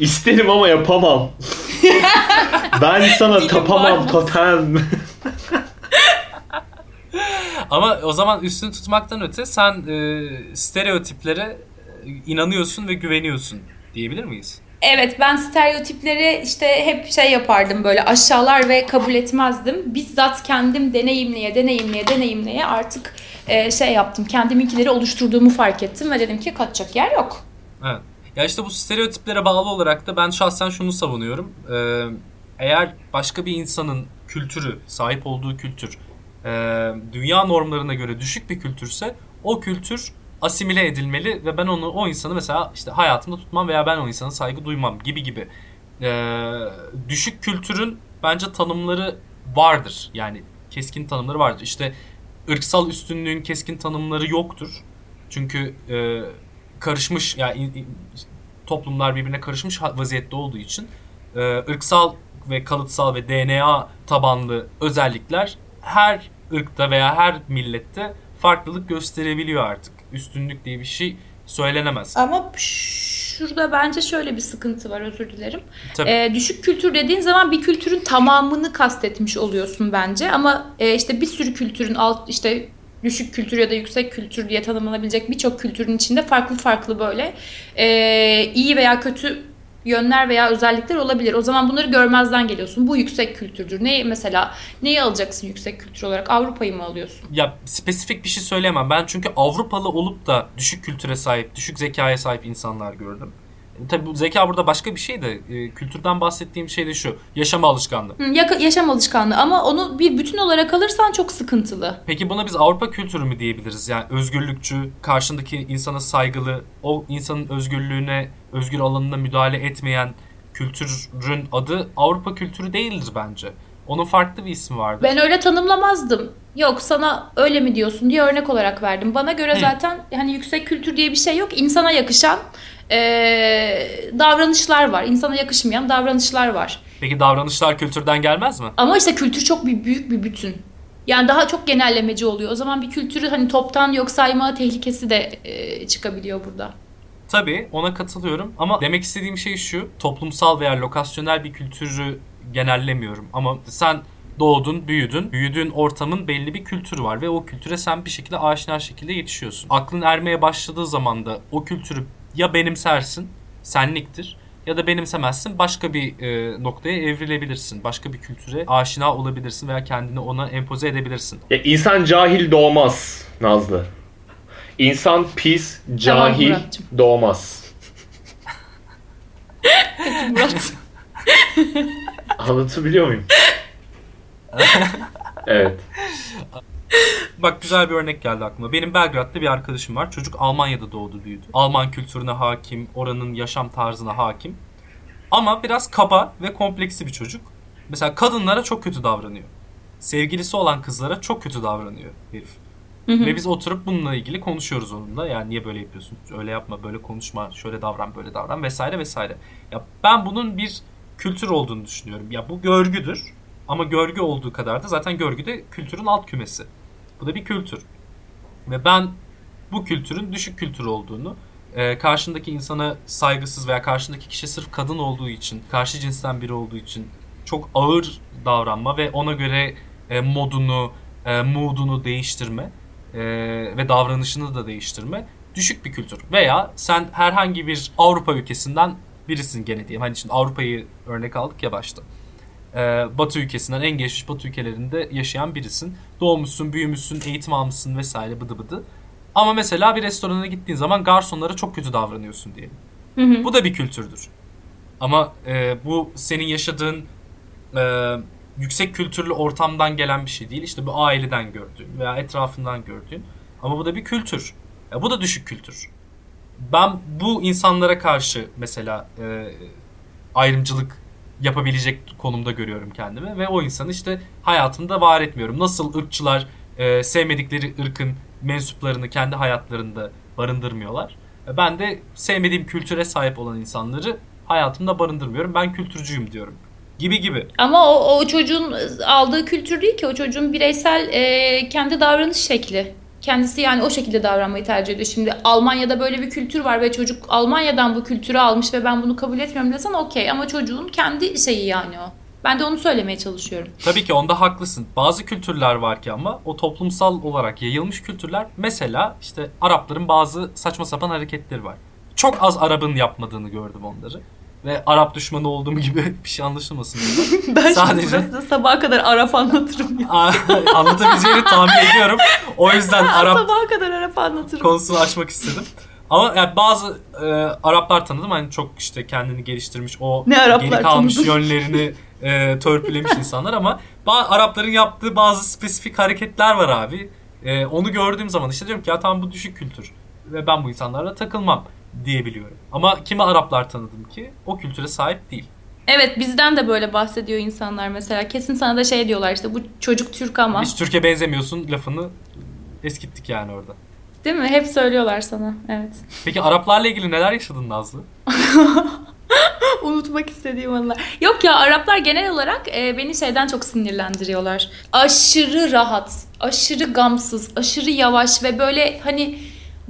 İsterim ama yapamam. ben sana Dilim tapamam varmaz. totem. Ama o zaman üstünü tutmaktan öte sen e, stereotiplere e, inanıyorsun ve güveniyorsun diyebilir miyiz? Evet ben stereotipleri işte hep şey yapardım böyle aşağılar ve kabul etmezdim. Bizzat kendim deneyimleye deneyimleye deneyimleye artık e, şey yaptım. Kendiminkileri oluşturduğumu fark ettim ve dedim ki kaçacak yer yok. Evet. Ya işte bu stereotiplere bağlı olarak da ben şahsen şunu savunuyorum. Ee, eğer başka bir insanın kültürü, sahip olduğu kültür e, dünya normlarına göre düşük bir kültürse o kültür asimile edilmeli ve ben onu o insanı mesela işte hayatımda tutmam veya ben o insana saygı duymam gibi gibi. Ee, düşük kültürün bence tanımları vardır. Yani keskin tanımları vardır. İşte ırksal üstünlüğün keskin tanımları yoktur. Çünkü e, karışmış yani toplumlar birbirine karışmış vaziyette olduğu için e, ırksal ve kalıtsal ve DNA tabanlı özellikler her ırkta veya her millette farklılık gösterebiliyor artık. Üstünlük diye bir şey söylenemez. Ama şurada bence şöyle bir sıkıntı var özür dilerim. Tabii. Ee, düşük kültür dediğin zaman bir kültürün tamamını kastetmiş oluyorsun bence. Ama e, işte bir sürü kültürün alt işte düşük kültür ya da yüksek kültür diye tanımlanabilecek birçok kültürün içinde farklı farklı böyle e, iyi veya kötü yönler veya özellikler olabilir. O zaman bunları görmezden geliyorsun. Bu yüksek kültürdür. Ne mesela neyi alacaksın yüksek kültür olarak? Avrupa'yı mı alıyorsun? Ya spesifik bir şey söyleyemem. Ben çünkü Avrupalı olup da düşük kültüre sahip, düşük zekaya sahip insanlar gördüm. Tabii bu zeka burada başka bir şey de e, kültürden bahsettiğim şey de şu. Yaşama alışkanlığı. Hı, yaka- yaşam alışkanlığı ama onu bir bütün olarak alırsan çok sıkıntılı. Peki buna biz Avrupa kültürü mü diyebiliriz? Yani özgürlükçü, karşındaki insana saygılı, o insanın özgürlüğüne, özgür alanına müdahale etmeyen kültürün adı Avrupa kültürü değildir bence. Onun farklı bir ismi vardır. Ben öyle tanımlamazdım. Yok sana öyle mi diyorsun diye örnek olarak verdim. Bana göre Hı. zaten hani yüksek kültür diye bir şey yok. İnsana yakışan eee, davranışlar var. İnsana yakışmayan davranışlar var. Peki davranışlar kültürden gelmez mi? Ama işte kültür çok bir büyük bir bütün. Yani daha çok genellemeci oluyor. O zaman bir kültürü hani toptan yok sayma tehlikesi de eee, çıkabiliyor burada. Tabii ona katılıyorum ama demek istediğim şey şu. Toplumsal veya lokasyonel bir kültürü genellemiyorum. Ama sen doğdun, büyüdün. Büyüdüğün ortamın belli bir kültürü var ve o kültüre sen bir şekilde aşina şekilde yetişiyorsun. Aklın ermeye başladığı zaman da o kültürü ya benimsersin, senliktir ya da benimsemezsin başka bir e, noktaya evrilebilirsin. Başka bir kültüre aşina olabilirsin veya kendini ona empoze edebilirsin. Ya insan cahil doğmaz Nazlı. İnsan pis, cahil Muratcığım. doğmaz. Murat. Anlatabiliyor muyum? evet. Bak güzel bir örnek geldi aklıma. Benim Belgrad'da bir arkadaşım var. Çocuk Almanya'da doğdu büyüdü. Alman kültürüne hakim, oranın yaşam tarzına hakim. Ama biraz kaba ve kompleksi bir çocuk. Mesela kadınlara çok kötü davranıyor. Sevgilisi olan kızlara çok kötü davranıyor herif. Ve biz oturup bununla ilgili konuşuyoruz onunla. Yani niye böyle yapıyorsun? Öyle yapma, böyle konuşma, şöyle davran, böyle davran vesaire vesaire. Ya ben bunun bir kültür olduğunu düşünüyorum. Ya bu görgüdür. Ama görgü olduğu kadar da zaten görgü de kültürün alt kümesi. Bu da bir kültür. Ve ben bu kültürün düşük kültür olduğunu, e, karşındaki insana saygısız veya karşındaki kişi sırf kadın olduğu için, karşı cinsten biri olduğu için çok ağır davranma ve ona göre e, modunu, e, moodunu değiştirme e, ve davranışını da değiştirme düşük bir kültür. Veya sen herhangi bir Avrupa ülkesinden birisin gene diyeyim. Hani şimdi Avrupa'yı örnek aldık ya başta. Ee, Batı ülkesinden en gelişmiş Batı ülkelerinde yaşayan birisin. Doğmuşsun, büyümüşsün, eğitim almışsın vesaire bıdı bıdı. Ama mesela bir restorana gittiğin zaman garsonlara çok kötü davranıyorsun diyelim. Bu da bir kültürdür. Ama e, bu senin yaşadığın e, yüksek kültürlü ortamdan gelen bir şey değil. İşte bu aileden gördüğün veya etrafından gördüğün. Ama bu da bir kültür. Ya bu da düşük kültür. Ben bu insanlara karşı mesela e, ayrımcılık yapabilecek konumda görüyorum kendimi ve o insanı işte hayatımda var etmiyorum. Nasıl ırkçılar e, sevmedikleri ırkın mensuplarını kendi hayatlarında barındırmıyorlar. E, Ben de sevmediğim kültüre sahip olan insanları hayatımda barındırmıyorum. Ben kültürcüyüm diyorum. Gibi gibi. Ama o, o çocuğun aldığı kültür değil ki. O çocuğun bireysel e, kendi davranış şekli. Kendisi yani o şekilde davranmayı tercih ediyor. Şimdi Almanya'da böyle bir kültür var ve çocuk Almanya'dan bu kültürü almış ve ben bunu kabul etmiyorum desen okey. Ama çocuğun kendi şeyi yani o. Ben de onu söylemeye çalışıyorum. Tabii ki onda haklısın. Bazı kültürler var ki ama o toplumsal olarak yayılmış kültürler mesela işte Arapların bazı saçma sapan hareketleri var. Çok az Arap'ın yapmadığını gördüm onları. Ve Arap düşmanı olduğum gibi bir şey anlaşılmasın. Ben Sadece- şimdi burası sabaha kadar Arap anlatırım ya. Anlatabileceğini tahmin ediyorum. O yüzden Arap Sabaha kadar Arap anlatırım. konusunu açmak istedim. Ama yani bazı e, Araplar tanıdım hani çok işte kendini geliştirmiş o Ne Araplar geri kalmış tanıdın? yönlerini e, törpülemiş insanlar ama Arapların yaptığı bazı spesifik hareketler var abi. E, onu gördüğüm zaman işte diyorum ki ya tamam bu düşük kültür ve ben bu insanlarla takılmam diyebiliyorum. Ama kimi Araplar tanıdım ki o kültüre sahip değil. Evet bizden de böyle bahsediyor insanlar mesela. Kesin sana da şey diyorlar işte bu çocuk Türk ama. Hiç Türkiye benzemiyorsun lafını eskittik yani orada. Değil mi? Hep söylüyorlar sana. Evet. Peki Araplarla ilgili neler yaşadın Nazlı? Unutmak istediğim anılar. Yok ya Araplar genel olarak e, beni şeyden çok sinirlendiriyorlar. Aşırı rahat, aşırı gamsız, aşırı yavaş ve böyle hani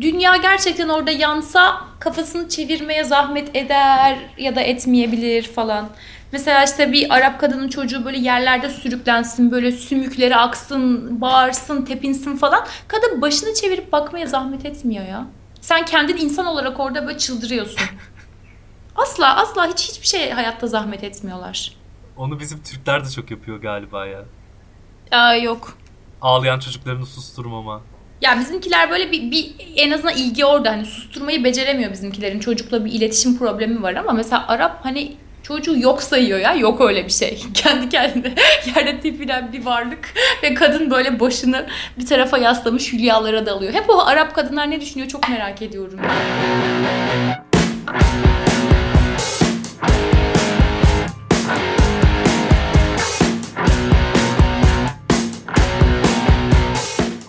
dünya gerçekten orada yansa kafasını çevirmeye zahmet eder ya da etmeyebilir falan. Mesela işte bir Arap kadının çocuğu böyle yerlerde sürüklensin, böyle sümükleri aksın, bağırsın, tepinsin falan. Kadın başını çevirip bakmaya zahmet etmiyor ya. Sen kendin insan olarak orada böyle çıldırıyorsun. Asla asla hiç hiçbir şey hayatta zahmet etmiyorlar. Onu bizim Türkler de çok yapıyor galiba ya. Aa yok. Ağlayan çocuklarını susturmama. Ya bizimkiler böyle bir, bir en azından ilgi orada hani susturmayı beceremiyor bizimkilerin. Çocukla bir iletişim problemi var ama mesela Arap hani çocuğu yok sayıyor ya. Yok öyle bir şey. Kendi kendine yerde tepinen bir varlık ve kadın böyle başını bir tarafa yaslamış hülyalara dalıyor. Hep o Arap kadınlar ne düşünüyor çok merak ediyorum.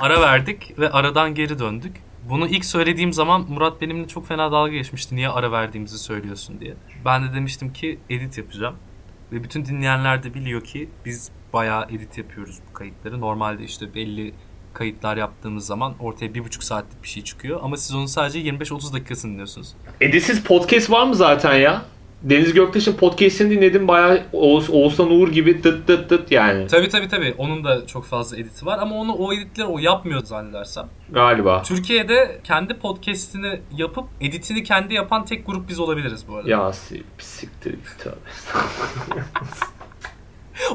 Ara verdik ve aradan geri döndük. Bunu ilk söylediğim zaman Murat benimle çok fena dalga geçmişti. Niye ara verdiğimizi söylüyorsun diye. Ben de demiştim ki edit yapacağım. Ve bütün dinleyenler de biliyor ki biz bayağı edit yapıyoruz bu kayıtları. Normalde işte belli kayıtlar yaptığımız zaman ortaya bir buçuk saatlik bir şey çıkıyor. Ama siz onun sadece 25-30 dakikasını dinliyorsunuz. Editsiz podcast var mı zaten ya? Deniz Göktaş'ın podcast'ini dinledim bayağı Oğuz- Oğuzhan Uğur gibi tıt tıt tıt yani Tabii tabii tabii. Onun da çok fazla editi var ama onu o editleri o yapmıyor zannedersem. galiba. Türkiye'de kendi podcast'ini yapıp editini kendi yapan tek grup biz olabiliriz bu arada. Ya si- siktir git tövbe.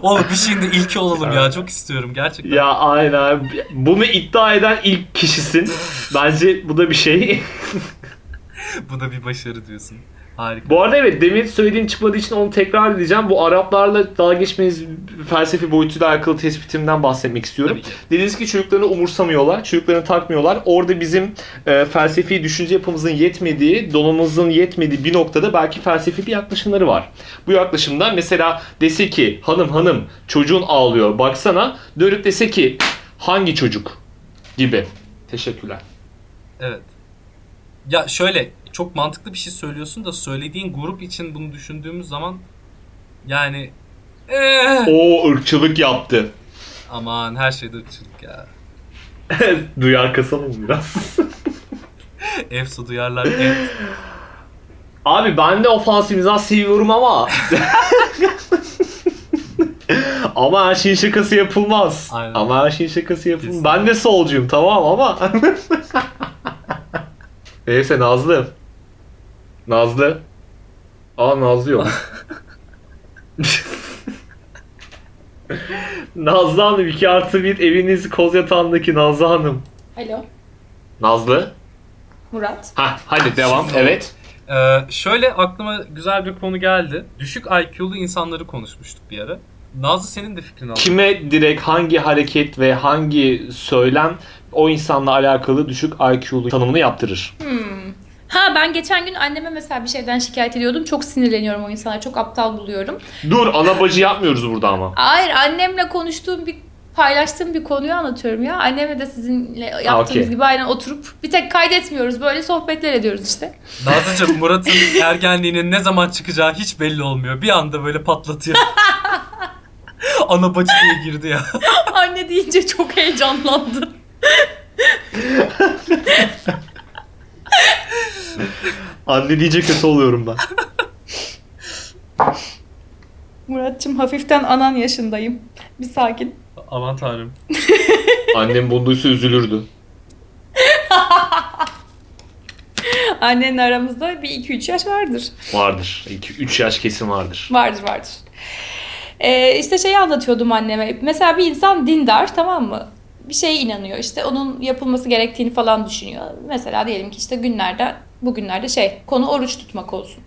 Oğlum bir şeyin de ilki olalım ya. Çok istiyorum gerçekten. Ya aynen. Bunu iddia eden ilk kişisin. Bence bu da bir şey. Bu da bir başarı diyorsun. Harika. Bu arada evet demin söylediğim çıkmadığı için onu tekrar edeceğim. Bu Araplarla dalga geçmeniz felsefi boyutuyla alakalı tespitimden bahsetmek istiyorum. Ki. Dediniz ki çocuklarını umursamıyorlar, çocuklarını takmıyorlar. Orada bizim e, felsefi düşünce yapımızın yetmediği, donanımızın yetmediği bir noktada belki felsefi bir yaklaşımları var. Bu yaklaşımda mesela dese ki hanım hanım çocuğun ağlıyor baksana dönüp dese ki hangi çocuk gibi. Teşekkürler. Evet. Ya şöyle çok mantıklı bir şey söylüyorsun da söylediğin grup için bunu düşündüğümüz zaman yani eh, O ırkçılık yaptı. aman her şeyde ırkçılık ya. Duyar kasalım biraz. Efso duyarlar. Evet. Abi ben de ofansif mizah seviyorum ama ama her şeyin şakası yapılmaz. Aynen. Ama her şeyin şakası yapılmaz. Kesinlikle. Ben de solcuyum tamam ama. Neyse Nazlı. Nazlı. Aa Nazlı yok. Nazlı Hanım 2 artı 1 eviniz koz yatağındaki Nazlı Hanım. Alo Nazlı. Murat. Ha hadi devam. Evet. Ee, şöyle aklıma güzel bir konu geldi. Düşük IQ'lu insanları konuşmuştuk bir ara. Nazlı senin de fikrini alalım. kime direkt hangi hareket ve hangi söylem o insanla alakalı düşük IQ'lu tanımını yaptırır. Ha ben geçen gün anneme mesela bir şeyden şikayet ediyordum. Çok sinirleniyorum o insanlara. Çok aptal buluyorum. Dur ana bacı yapmıyoruz burada ama. Hayır annemle konuştuğum bir paylaştığım bir konuyu anlatıyorum ya. Annemle de sizinle yaptığımız okey. gibi aynen oturup bir tek kaydetmiyoruz. Böyle sohbetler ediyoruz işte. Nazlıcığım Murat'ın ergenliğinin ne zaman çıkacağı hiç belli olmuyor. Bir anda böyle patlatıyor. Ana bacı diye girdi ya. Anne deyince çok heyecanlandı. Anne deyince kötü oluyorum ben. Muratçım hafiften anan yaşındayım. Bir sakin. Aman tanrım. Annem bunu duysa üzülürdü. Annenin aramızda bir 2-3 yaş vardır. Vardır. 2-3 yaş kesin vardır. Vardır vardır. Ee, işte şeyi anlatıyordum anneme. Mesela bir insan dindar tamam mı? Bir şeye inanıyor. İşte onun yapılması gerektiğini falan düşünüyor. Mesela diyelim ki işte günlerden bugünlerde şey konu oruç tutmak olsun.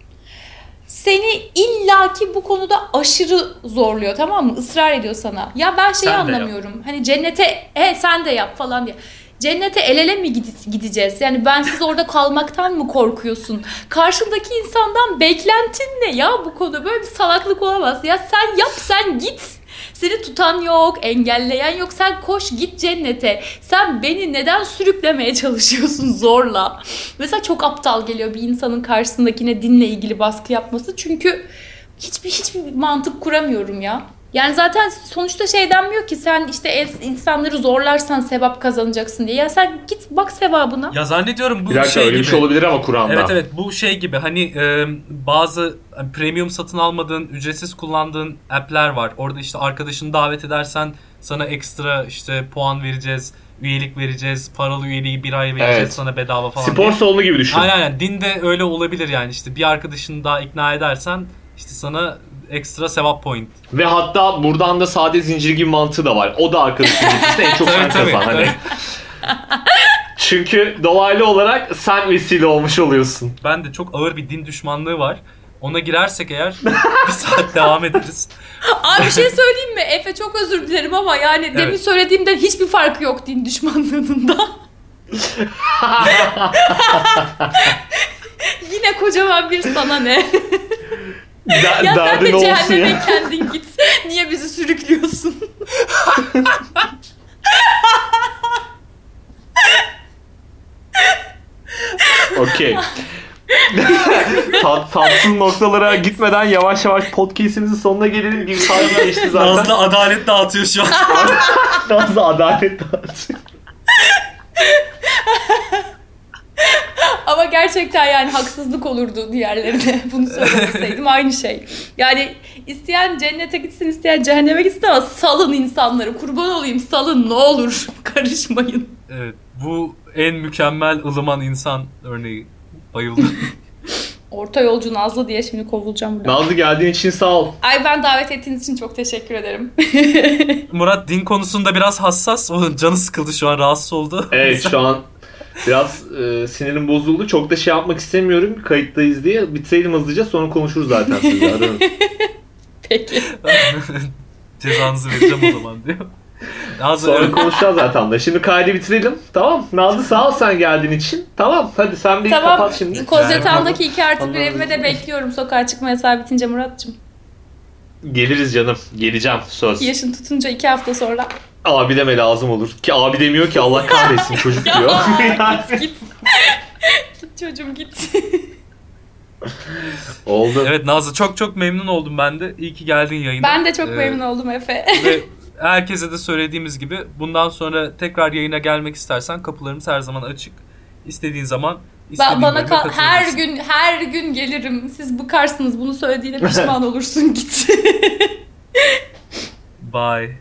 Seni illaki bu konuda aşırı zorluyor tamam mı? Israr ediyor sana. Ya ben şeyi Sen anlamıyorum. Hani cennete he sen de yap falan diye. Cennete el ele mi gide- gideceğiz? Yani bensiz orada kalmaktan mı korkuyorsun? Karşındaki insandan beklentin ne ya bu konuda? Böyle bir salaklık olamaz. Ya sen yap sen git. Seni tutan yok, engelleyen yok. Sen koş git cennete. Sen beni neden sürüklemeye çalışıyorsun zorla? Mesela çok aptal geliyor bir insanın karşısındakine dinle ilgili baskı yapması. Çünkü hiçbir hiçbir mantık kuramıyorum ya. Yani zaten sonuçta şey denmiyor ki sen işte insanları zorlarsan sevap kazanacaksın diye. Ya sen git bak sevabına. Ya zannediyorum bu Bir dakika şey öyle gibi. bir şey olabilir ama Kur'an'da. Evet evet bu şey gibi hani e, bazı hani premium satın almadığın ücretsiz kullandığın app'ler var. Orada işte arkadaşını davet edersen sana ekstra işte puan vereceğiz, üyelik vereceğiz, paralı üyeliği bir ay vereceğiz Evet. sana bedava falan Spor diye. salonu gibi düşün. Aynen aynen dinde öyle olabilir yani işte bir arkadaşını daha ikna edersen işte sana ekstra sevap point. Ve hatta buradan da sade zincir gibi mantığı da var. O da arkadaşın getirse en çok sen kazan. Hani. Çünkü dolaylı olarak sen vesile olmuş oluyorsun. Ben de çok ağır bir din düşmanlığı var. Ona girersek eğer bir saat devam ederiz. Abi bir şey söyleyeyim mi? Efe çok özür dilerim ama yani demin Evet. söylediğimden hiçbir farkı yok din düşmanlığının da. Yine kocaman bir sana ne? Der, Ya sen de olsun cehenneme ya. kendin git. Niye bizi sürüklüyorsun? Okey. Tat, tatsız noktalara gitmeden yavaş yavaş podcastimizin sonuna gelelim. Bir saat geçti zaten. Nazlı adalet dağıtıyor şu an. Nazlı adalet dağıtıyor. Ama gerçekten yani haksızlık olurdu diğerlerine. Bunu söylemeseydim aynı şey. Yani isteyen cennete gitsin, isteyen cehenneme gitsin ama salın insanları. Kurban olayım salın ne olur. Karışmayın. Evet, bu en mükemmel ılıman insan örneği. Bayıldım. Orta yolcu Nazlı diye şimdi kovulacağım buradan. Nazlı geldiğin için sağ ol. Ay ben davet ettiğiniz için çok teşekkür ederim. Murat din konusunda biraz hassas. O canı sıkıldı şu an rahatsız oldu. Evet şu an biraz e, sinirim bozuldu. Çok da şey yapmak istemiyorum. Kayıttayız diye. Bitirelim hızlıca sonra konuşuruz zaten sizle. Ararım. Peki. Cezanızı vereceğim o zaman diyor. Nazlı Sonra konuşacağız zaten de. Şimdi kaydı bitirelim. Tamam. Nazlı sağ ol sen geldiğin için. Tamam. Hadi sen bir tamam. kapat şimdi. Kozyatağımdaki iki artı bir evime de bekliyorum sokağa çıkma yasağı bitince Murat'cığım. Geliriz canım. Geleceğim. Söz. Yaşın tutunca iki hafta sonra. Abi deme lazım olur. Ki abi demiyor ki Allah kahretsin çocuk diyor. git git. git çocuğum git. Oldu. evet Nazlı çok çok memnun oldum ben de. İyi ki geldin yayına. ben de çok Ee, memnun oldum Efe. Ve herkese de söylediğimiz gibi bundan sonra tekrar yayına gelmek istersen kapılarımız her zaman açık. İstediğin zaman Ben, bana kal- her gün her gün gelirim. Siz bıkarsınız bunu söylediğine pişman olursun git. Bye.